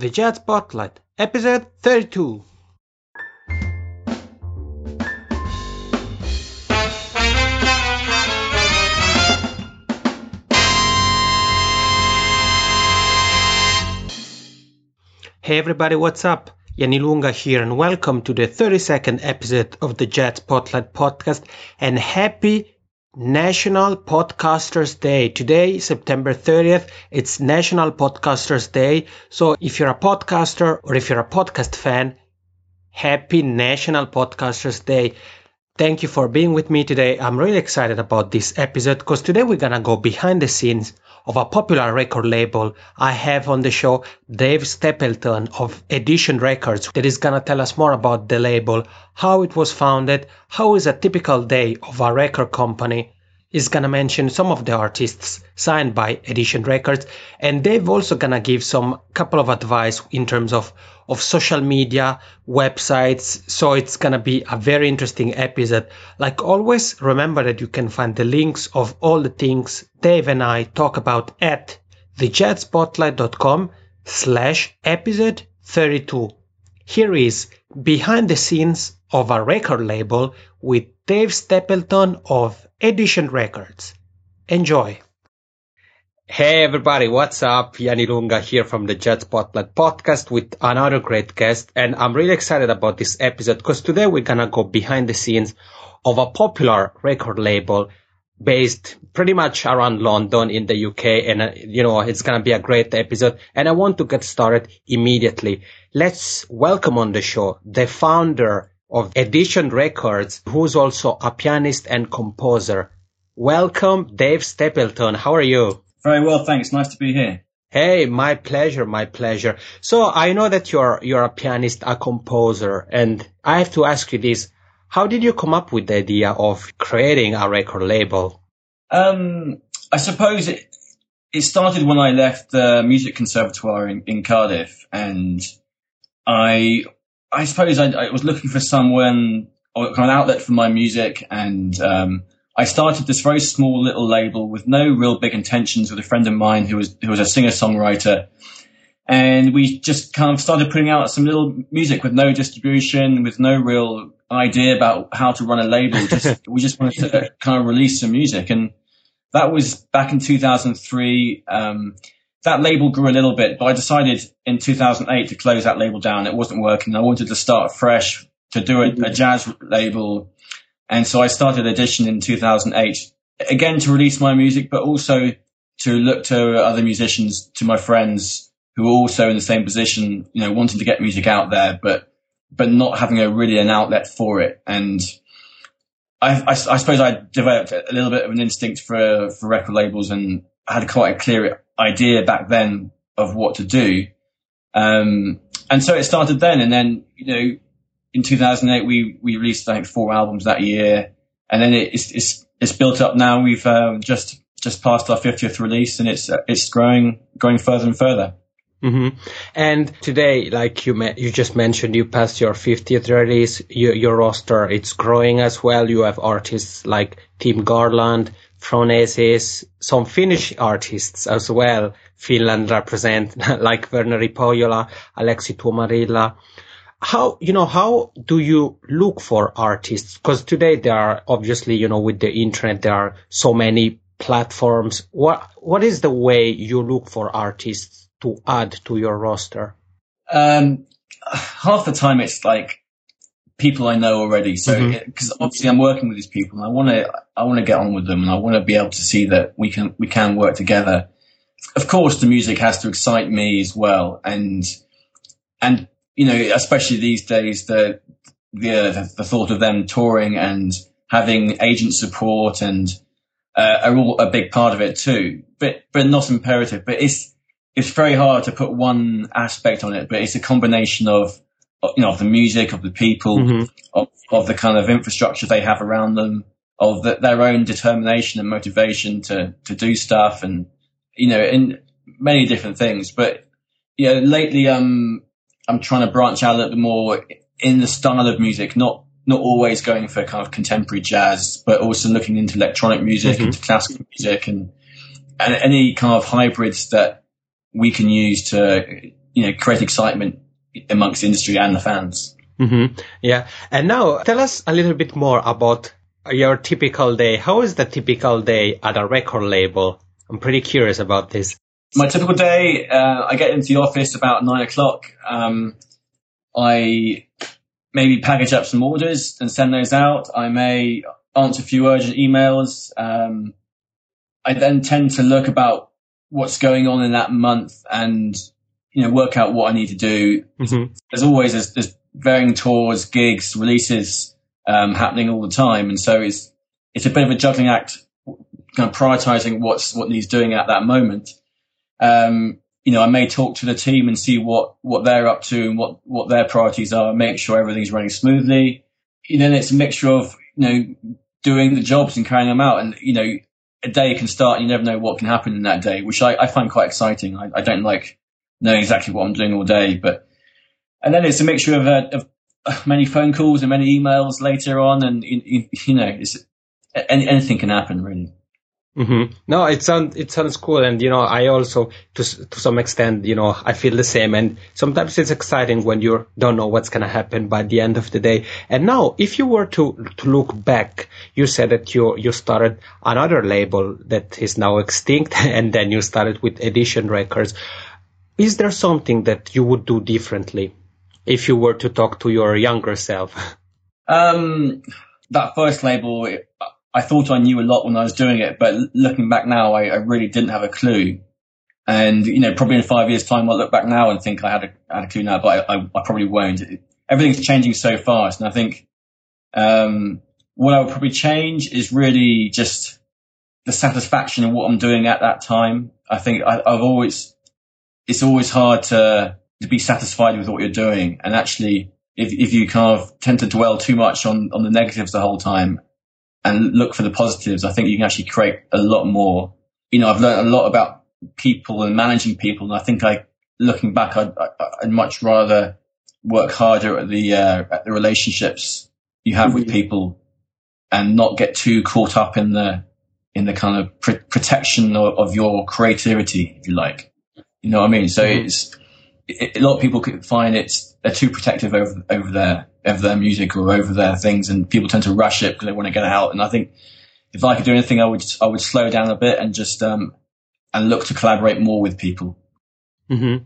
The Jazz Spotlight, episode 32. Hey everybody, what's up? Yanni Lunga here, and welcome to the 32nd episode of the Jazz Spotlight podcast. And happy National Podcasters Day. Today, September 30th, it's National Podcasters Day. So if you're a podcaster or if you're a podcast fan, happy National Podcasters Day. Thank you for being with me today. I'm really excited about this episode because today we're gonna go behind the scenes of a popular record label. I have on the show Dave Stapleton of Edition Records that is gonna tell us more about the label, how it was founded, how is a typical day of a record company. He's gonna mention some of the artists signed by Edition Records, and Dave also gonna give some couple of advice in terms of of social media, websites. So it's gonna be a very interesting episode. Like always, remember that you can find the links of all the things Dave and I talk about at thejazzspotlight.com slash episode 32. Here is behind the scenes of a record label with Dave Stapleton of Edition Records. Enjoy. Hey everybody, what's up? Yanni Lunga here from the Jazz Spotlight podcast with another great guest. And I'm really excited about this episode because today we're gonna go behind the scenes of a popular record label based pretty much around London in the UK. And, uh, you know, it's going to be a great episode. And I want to get started immediately. Let's welcome on the show the founder of Edition Records, who's also a pianist and composer. Welcome, Dave Stapleton. How are you? Very well, thanks. Nice to be here. Hey, my pleasure, my pleasure. So I know that you're you're a pianist, a composer, and I have to ask you this: How did you come up with the idea of creating a record label? Um, I suppose it it started when I left the music conservatoire in, in Cardiff, and I I suppose I, I was looking for someone or kind of an outlet for my music, and um, I started this very small little label with no real big intentions with a friend of mine who was who was a singer songwriter, and we just kind of started putting out some little music with no distribution, with no real idea about how to run a label. Just we just wanted to kind of release some music, and that was back in 2003. Um, that label grew a little bit, but I decided in 2008 to close that label down. It wasn't working. I wanted to start fresh to do a, a mm-hmm. jazz label and so I started Edition in 2008, again to release my music, but also to look to other musicians, to my friends who were also in the same position, you know, wanting to get music out there, but, but not having a really an outlet for it. And I, I, I suppose I developed a little bit of an instinct for, for record labels and had quite a clear idea back then of what to do. Um, and so it started then. And then, you know, in 2008, we, we released, I think, four albums that year. And then it's, it's, it's built up now. We've, um, just, just passed our 50th release and it's, it's growing, going further and further. Mm-hmm. And today, like you me- you just mentioned, you passed your 50th release. Your, your roster it's growing as well. You have artists like Tim Garland, Phronesis, some Finnish artists as well. Finland represent like Verneri Pohjola, Aleksi Tuomarila how you know how do you look for artists? Because today there are obviously you know with the internet there are so many platforms. What what is the way you look for artists to add to your roster? Um half the time it's like people i know already. So because mm-hmm. obviously i'm working with these people and i want to i want to get on with them and i want to be able to see that we can we can work together. Of course the music has to excite me as well and and you know, especially these days, the, the, the thought of them touring and having agent support and, uh, are all a big part of it too, but, but not imperative, but it's, it's very hard to put one aspect on it, but it's a combination of, you know, of the music, of the people, mm-hmm. of, of the kind of infrastructure they have around them, of the, their own determination and motivation to, to do stuff and, you know, in many different things. But, you know, lately, um, I'm trying to branch out a little bit more in the style of music, not not always going for kind of contemporary jazz, but also looking into electronic music, mm-hmm. into classical music, and and any kind of hybrids that we can use to you know create excitement amongst the industry and the fans. Mm-hmm. Yeah, and now tell us a little bit more about your typical day. How is the typical day at a record label? I'm pretty curious about this. My typical day, uh, I get into the office about nine o'clock. Um, I maybe package up some orders and send those out. I may answer a few urgent emails. Um, I then tend to look about what's going on in that month and you know work out what I need to do. Mm-hmm. There's always there's, there's, varying tours, gigs, releases um, happening all the time, and so it's it's a bit of a juggling act, kind of prioritizing what's what needs doing at that moment. Um, you know, I may talk to the team and see what, what they're up to and what, what their priorities are, make sure everything's running smoothly. And then it's a mixture of, you know, doing the jobs and carrying them out. And, you know, a day can start and you never know what can happen in that day, which I, I find quite exciting. I, I, don't like knowing exactly what I'm doing all day, but, and then it's a mixture of, uh, of uh, many phone calls and many emails later on. And, you, you know, it's, anything can happen really. Mm-hmm. No, it sounds it sounds cool, and you know, I also to to some extent, you know, I feel the same. And sometimes it's exciting when you don't know what's gonna happen by the end of the day. And now, if you were to to look back, you said that you you started another label that is now extinct, and then you started with Edition Records. Is there something that you would do differently if you were to talk to your younger self? Um, that first label. I thought I knew a lot when I was doing it, but looking back now, I, I really didn't have a clue. And, you know, probably in five years time, I'll look back now and think I had a, had a clue now, but I, I, I probably won't. everything's changing so fast. And I think, um, what I would probably change is really just the satisfaction of what I'm doing at that time. I think I, I've always, it's always hard to, to be satisfied with what you're doing. And actually, if, if you kind of tend to dwell too much on, on the negatives the whole time, and look for the positives, I think you can actually create a lot more. You know, I've learned a lot about people and managing people. And I think I, looking back, I'd, I'd much rather work harder at the, uh, at the relationships you have mm-hmm. with people and not get too caught up in the, in the kind of pr- protection of, of, your creativity, if you like. You know what I mean? So mm-hmm. it's, it, a lot of people could find it's, they're too protective over, over there of their music or over their things, and people tend to rush it because they want to get it out. And I think if I could do anything, I would I would slow down a bit and just um and look to collaborate more with people. Mm-hmm.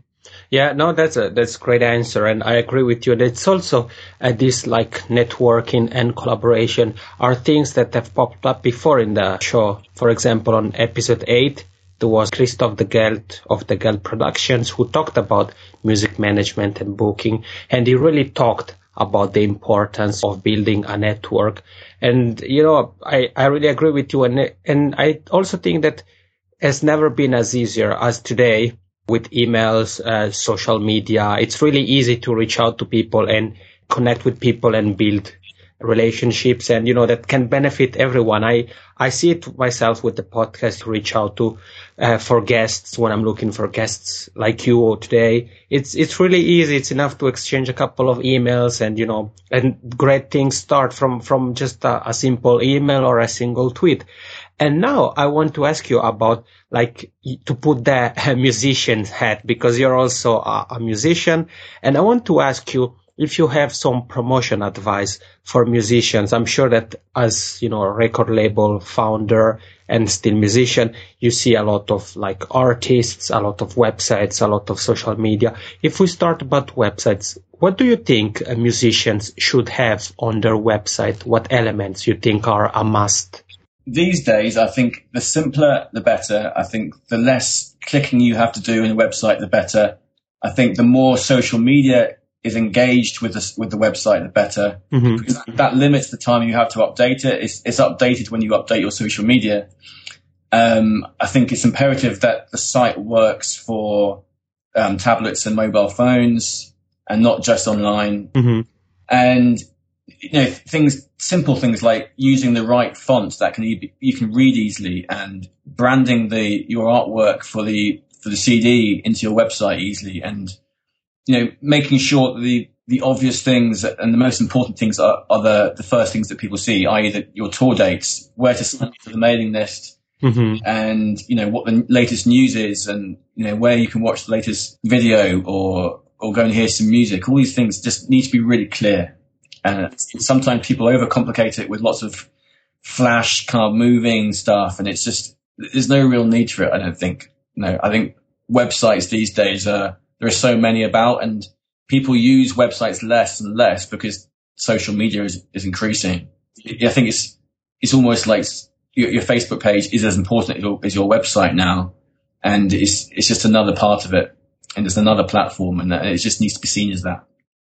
Yeah, no, that's a that's a great answer, and I agree with you. It's also uh, this like networking and collaboration are things that have popped up before in the show. For example, on episode eight, there was Christophe Deghelt of the Gelt Productions who talked about music management and booking, and he really talked about the importance of building a network. And, you know, I, I really agree with you. And, and I also think that has never been as easier as today with emails, uh, social media. It's really easy to reach out to people and connect with people and build relationships and you know that can benefit everyone. I i see it myself with the podcast reach out to uh, for guests when i'm looking for guests like you today. It's it's really easy. It's enough to exchange a couple of emails and you know and great things start from from just a, a simple email or a single tweet. And now I want to ask you about like to put the musician's hat because you're also a, a musician. And I want to ask you, if you have some promotion advice for musicians, I'm sure that as, you know, a record label founder and still musician, you see a lot of like artists, a lot of websites, a lot of social media. If we start about websites, what do you think musicians should have on their website? What elements you think are a must? These days, I think the simpler, the better. I think the less clicking you have to do in a website, the better. I think the more social media is engaged with the, with the website, the better. Mm-hmm. Because that limits the time you have to update it. It's, it's updated when you update your social media. Um, I think it's imperative that the site works for um, tablets and mobile phones and not just online. Mm-hmm. And you know things, simple things like using the right font that can you can read easily and branding the your artwork for the for the CD into your website easily and you know, making sure that the, the obvious things and the most important things are, are the, the first things that people see, i.e. that your tour dates, where to sign up for the mailing list, mm-hmm. and you know what the latest news is, and you know where you can watch the latest video or or go and hear some music. All these things just need to be really clear. And sometimes people overcomplicate it with lots of flash kind of moving stuff, and it's just there's no real need for it. I don't think. No, I think websites these days are there are so many about, and people use websites less and less because social media is, is increasing. I think it's it's almost like your, your Facebook page is as important as your, as your website now, and it's it's just another part of it, and it's another platform, and it just needs to be seen as that.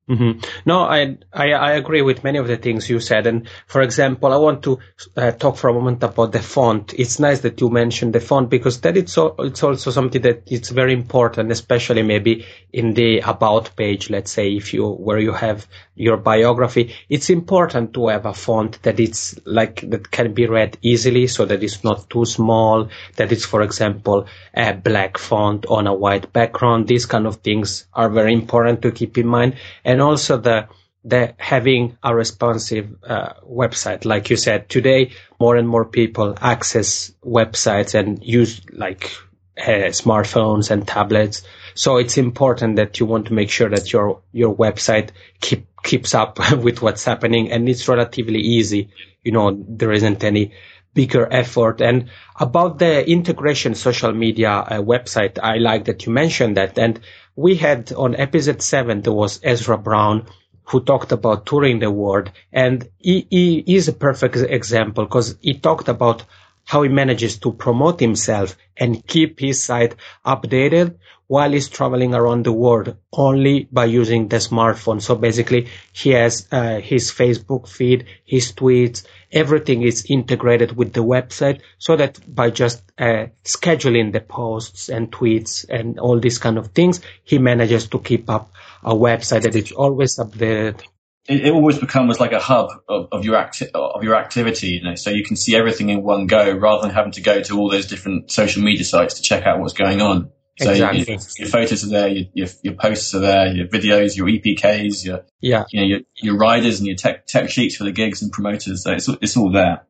Mm-hmm. No, I, I, I agree with many of the things you said. And for example, I want to uh, talk for a moment about the font. It's nice that you mentioned the font because that it's, so, it's also something that it's very important, especially maybe in the about page. Let's say if you where you have your biography, it's important to have a font that it's like that can be read easily, so that it's not too small. That it's, for example, a black font on a white background. These kind of things are very important to keep in mind. And and also the the having a responsive uh, website. Like you said, today more and more people access websites and use like uh, smartphones and tablets. So it's important that you want to make sure that your your website keep keeps up with what's happening and it's relatively easy. You know, there isn't any bigger effort. And about the integration social media uh, website, I like that you mentioned that. And we had on episode seven, there was Ezra Brown who talked about touring the world. And he, he is a perfect example because he talked about how he manages to promote himself and keep his site updated while he's traveling around the world only by using the smartphone. So basically he has uh, his Facebook feed, his tweets, everything is integrated with the website so that by just uh, scheduling the posts and tweets and all these kind of things, he manages to keep up a website that is always updated. It, it always becomes like a hub of, of your acti- of your activity, you know, so you can see everything in one go rather than having to go to all those different social media sites to check out what's going on. So exactly. your, your, photos are there, your, your, your, posts are there, your videos, your EPKs, your yeah, you know, your, your riders and your tech tech sheets for the gigs and promoters. So it's it's all there.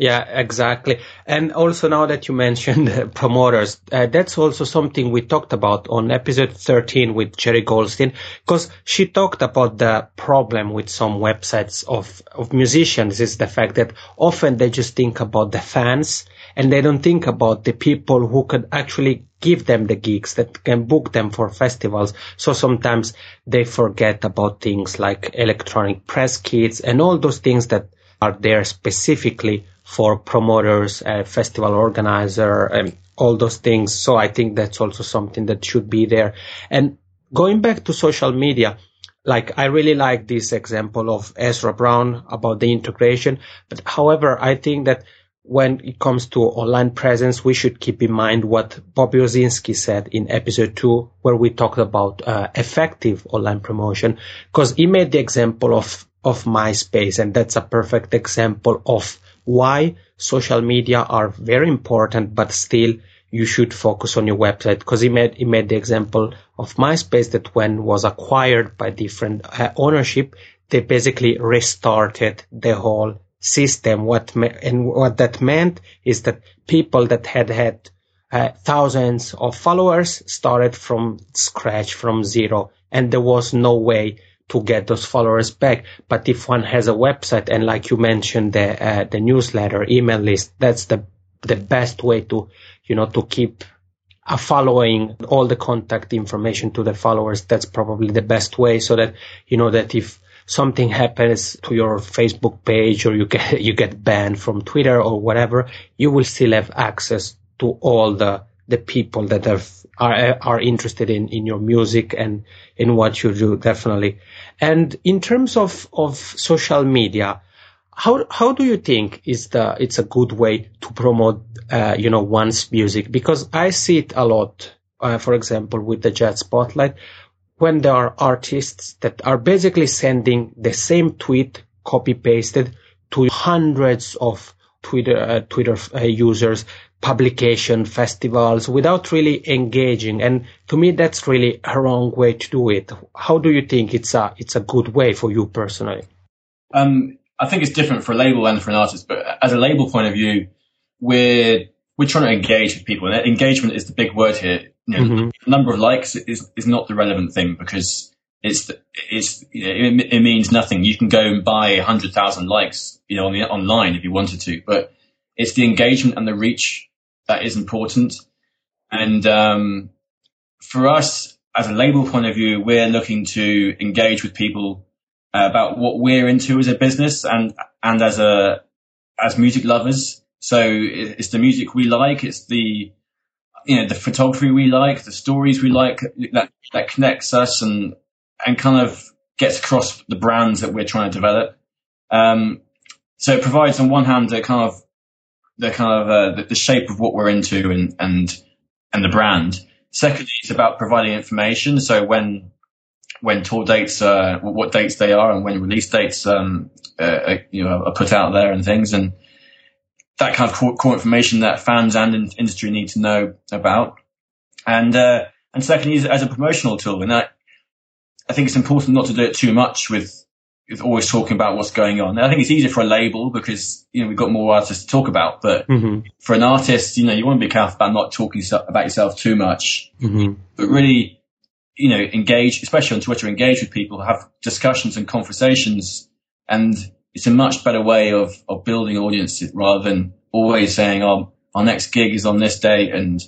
Yeah, exactly. And also now that you mentioned uh, promoters, uh, that's also something we talked about on episode 13 with Jerry Goldstein, because she talked about the problem with some websites of, of musicians is the fact that often they just think about the fans and they don't think about the people who could actually give them the gigs that can book them for festivals. So sometimes they forget about things like electronic press kits and all those things that are there specifically for promoters, uh, festival organizer, and all those things. So I think that's also something that should be there. And going back to social media, like I really like this example of Ezra Brown about the integration. But however, I think that when it comes to online presence, we should keep in mind what Bobby Owsinski said in episode two, where we talked about uh, effective online promotion, because he made the example of of MySpace, and that's a perfect example of why social media are very important, but still you should focus on your website. Because he made he made the example of MySpace that when was acquired by different uh, ownership, they basically restarted the whole system. What and what that meant is that people that had had uh, thousands of followers started from scratch, from zero, and there was no way to get those followers back. But if one has a website and, like you mentioned, the uh, the newsletter, email list, that's the the best way to you know to keep a following all the contact information to the followers. That's probably the best way, so that you know that if something happens to your Facebook page or you get you get banned from Twitter or whatever, you will still have access to all the the people that have, are are interested in in your music and in what you do definitely. And in terms of of social media, how how do you think is the it's a good way to promote uh, you know one's music? Because I see it a lot. Uh, for example, with the Jazz Spotlight, when there are artists that are basically sending the same tweet copy pasted to hundreds of Twitter uh, Twitter uh, users, publication festivals without really engaging. And to me, that's really a wrong way to do it. How do you think it's a it's a good way for you personally? Um, I think it's different for a label and for an artist. But as a label point of view, we're we're trying to engage with people, and engagement is the big word here. You know, Mhm. the number of likes is is not the relevant thing because it's the, it's you know, it, it means nothing. You can go and buy hundred thousand likes, you know, on the, online if you wanted to, but it's the engagement and the reach that is important. And um, for us, as a label point of view, we're looking to engage with people uh, about what we're into as a business and and as a as music lovers. So it's the music we like. It's the you know the photography we like, the stories we like that that connects us and and kind of gets across the brands that we're trying to develop. Um, so it provides on one hand the kind of the kind of uh, the, the shape of what we're into and and and the brand. Secondly, it's about providing information. So when when tour dates, uh, what dates they are, and when release dates, um, uh, uh, you know, are put out there and things, and that kind of core, core information that fans and in- industry need to know about. And uh, and secondly, is as a promotional tool, and I, I think it's important not to do it too much with with always talking about what's going on. And I think it's easier for a label because you know we've got more artists to talk about, but Mhm. for an artist, you know, you want to be careful about not talking so- about yourself too much, Mhm. but really, you know, engage, especially on Twitter, engage with people, have discussions and conversations. And it's a much better way of, of building audiences rather than always saying, oh, our next gig is on this day. And,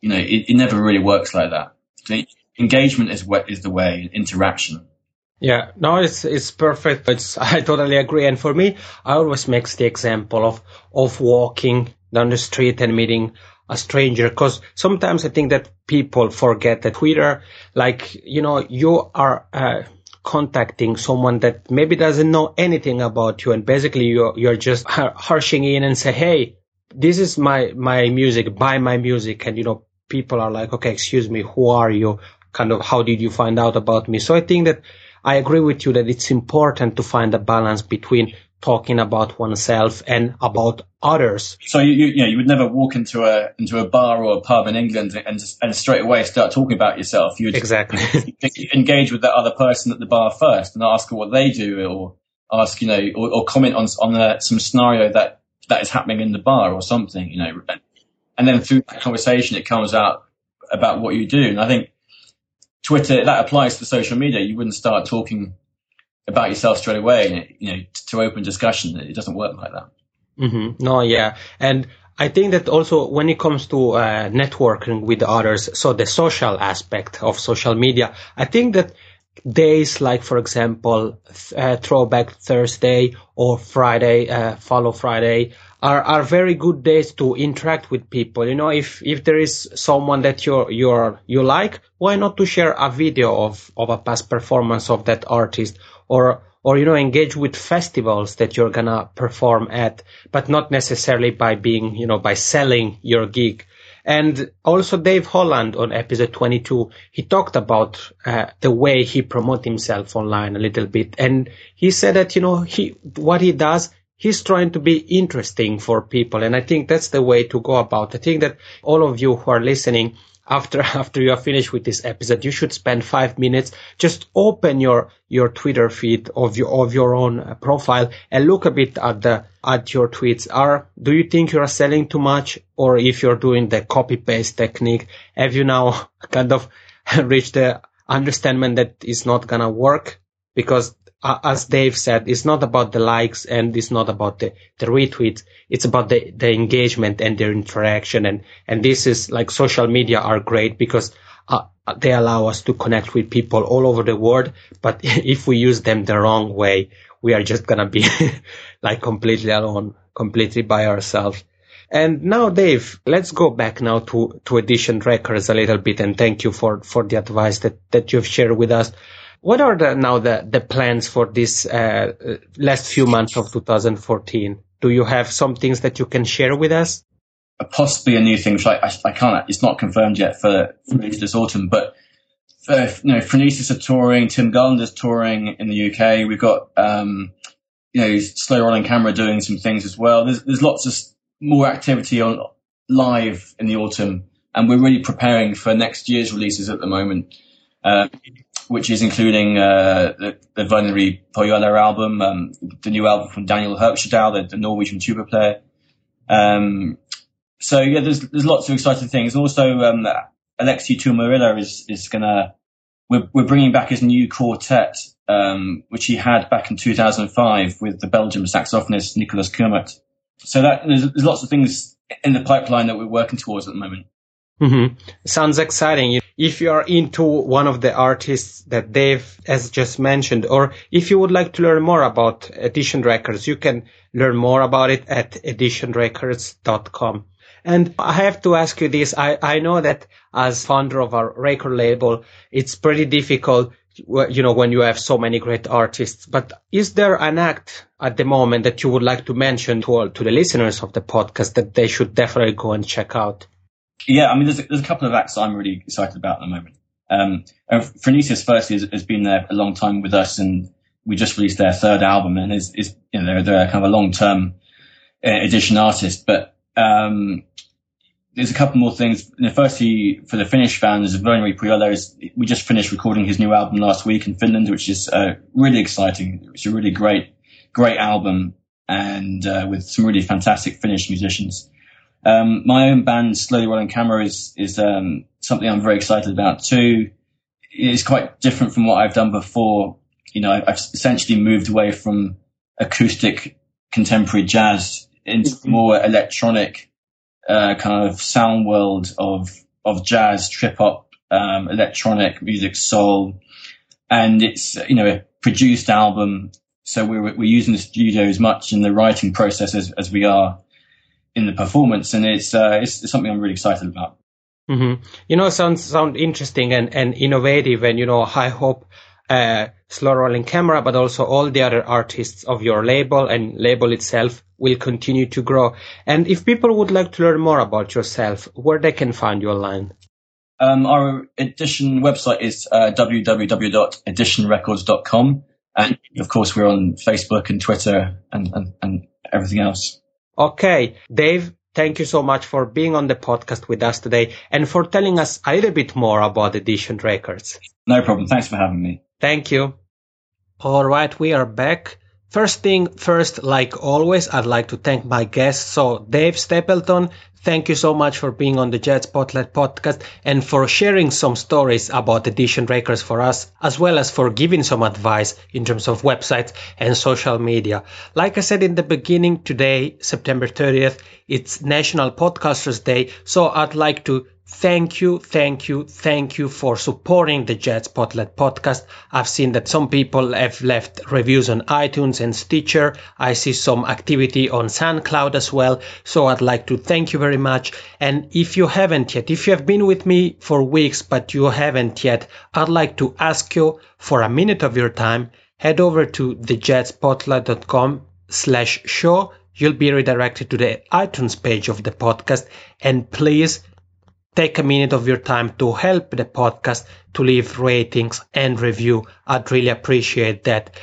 you know, it, it never really works like that. Engagement is what is the way, interaction. Yeah, no, it's it's perfect. It's I totally agree. And for me, I always makes the example of of walking down the street and meeting a stranger because sometimes I think that people forget that Twitter, like you know, you are uh, contacting someone that maybe doesn't know anything about you, and basically you're you're just har- harshing in and say, hey, this is my my music, buy my music, and you know, people are like, okay, excuse me, who are you? Kind of, how did you find out about me? So I think that I agree with you that it's important to find a balance between talking about oneself and about others. So you, you, you know, you would never walk into a, into a bar or a pub in England and just, and straight away start talking about yourself. You would Exactly. engage with that other person at the bar first and ask what they do or ask, you know, or, or comment on, on the, some scenario that, that is happening in the bar or something, you know, and then through that conversation, it comes out about what you do. And I think Twitter, that applies to social media. You wouldn't start talking about yourself straight away, you know, to open discussion. It doesn't work like that. hmm No, yeah. And I think that also when it comes to uh, networking with others, so the social aspect of social media, I think that days like, for example, uh, Throwback Thursday or Friday, uh, Follow Friday are, are very good days to interact with people. You know, if, if there is someone that you're, you're, you like, why not to share a video of, of a past performance of that artist or, or, you know, engage with festivals that you're gonna perform at, but not necessarily by being, you know, by selling your gig. And also Dave Holland on episode 22, he talked about uh, the way he promote himself online a little bit. And he said that, you know, he, what he does, he's trying to be interesting for people. And I think that's the way to go about. I think that all of you who are listening, after after you are finished with this episode, you should spend five minutes. Just open your your Twitter feed of your of your own uh, profile and look a bit at the at your tweets. Are do you think you are selling too much, or if you're doing the copy paste technique, have you now kind of reached the understanding that it's not gonna work? Because uh, as Dave said, it's not about the likes and it's not about the, the retweets. It's about the, the engagement and their interaction. And, and this is like social media are great because uh, they allow us to connect with people all over the world. But if we use them the wrong way, we are just going to be like completely alone, completely by ourselves. And now, Dave, let's go back now to, to Edition Records a little bit. And thank you for, for the advice that, that you've shared with us. What are the, now the, the plans for this uh, last few months of 2014? Do you have some things that you can share with us? Possibly a new thing, which I, I, I can't. It's not confirmed yet for, for this autumn, but uh, you know, Phronesis are touring, Tim Garlander's touring in the UK. We've got um, you know, Slow Rolling Camera doing some things as well. There's there's lots of more activity on live in the autumn, and we're really preparing for next year's releases at the moment. Uh, which is including uh, the, the Verneri Pohjola album, um, the new album from Daniel Herskedal, the, the Norwegian tuba player. Um, so yeah, there's there's lots of exciting things. Also, um, Aleksi Tuomarila is is gonna we're we're bringing back his new quartet, um, which he had back in 2005 with the Belgian saxophonist Nicolas Kummert. So that there's, there's lots of things in the pipeline that we're working towards at the moment. Mm-hmm. Sounds exciting. If you are into one of the artists that Dave has just mentioned, or if you would like to learn more about Edition Records, you can learn more about it at editionrecords.com. And I have to ask you this. I, I know that as founder of our record label, it's pretty difficult, you know, when you have so many great artists. But is there an act at the moment that you would like to mention to all, to the listeners of the podcast that they should definitely go and check out? Yeah, I mean, there's a, there's a couple of acts I'm really excited about at the moment. Um, Phronesis firstly has, has, been there a long time with us and we just released their third album and is, is you know, they're, they're kind of a long-term uh, edition artist, but, um, there's a couple more things. You know, firstly, for the Finnish fans, Verneri Pohjola is, we just finished recording his new album last week in Finland, which is uh, really exciting. It's a really great, great album and uh, with some really fantastic Finnish musicians. Um, my own band, Slowly Rolling Camera, is is um, something I'm very excited about too. It's quite different from what I've done before. You know, I've essentially moved away from acoustic contemporary jazz into mm-hmm. more electronic uh, kind of sound world of of jazz, trip hop, um, electronic music, soul, and it's you know a produced album. So we're we're using the studio as much in the writing process as, as we are in the performance, and it's uh, it's, it's something I'm really excited about. Mm-hmm. You know, sounds sound interesting and, and innovative, and you know, I hope uh, slow rolling camera, but also all the other artists of your label and label itself will continue to grow. And if people would like to learn more about yourself, where they can find you online? Um, our edition website is uh, www.editionrecords.com. And of course, we're on Facebook and Twitter and, and, and everything else. Okay. Dave, thank you so much for being on the podcast with us today and for telling us a little bit more about Edition Records. No problem. Thanks for having me. Thank you. All right. We are back. First thing first, like always, I'd like to thank my guest. So, Dave Stapleton, thank you so much for being on the Jazz Spotlight podcast and for sharing some stories about Edition Records for us, as well as for giving some advice in terms of websites and social media. Like I said in the beginning, today, September 30th, it's National Podcasters Day. So, I'd like to Thank you, thank you, thank you for supporting the Jazz Spotlight podcast. I've seen that some people have left reviews on iTunes and Stitcher. I see some activity on SoundCloud as well. So I'd like to thank you very much. And if you haven't yet, if you have been with me for weeks, but you haven't yet, I'd like to ask you for a minute of your time, head over to thejazzspotlight.com slash show. You'll be redirected to the iTunes page of the podcast and please take a minute of your time to help the podcast to leave ratings and review. I'd really appreciate that.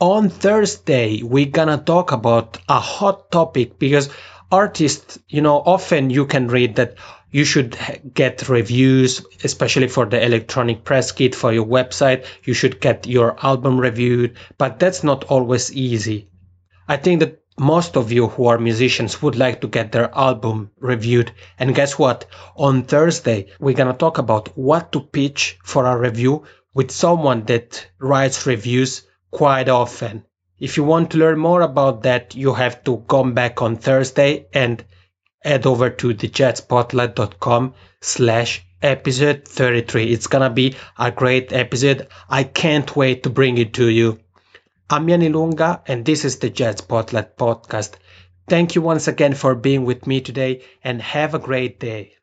On Thursday, we're gonna talk about a hot topic because artists, you know, often you can read that you should get reviews, especially for the electronic press kit for your website. You should get your album reviewed, but that's not always easy. I think that most of you who are musicians would like to get their album reviewed. And guess what? On Thursday, we're going to talk about what to pitch for a review with someone that writes reviews quite often. If you want to learn more about that, you have to come back on Thursday and head over to thejazzspotlight.com slash episode 33. It's gonna be a great episode. I can't wait to bring it to you. I'm Yanni Lunga, and this is the Jazz Spotlight podcast. Thank you once again for being with me today, and have a great day.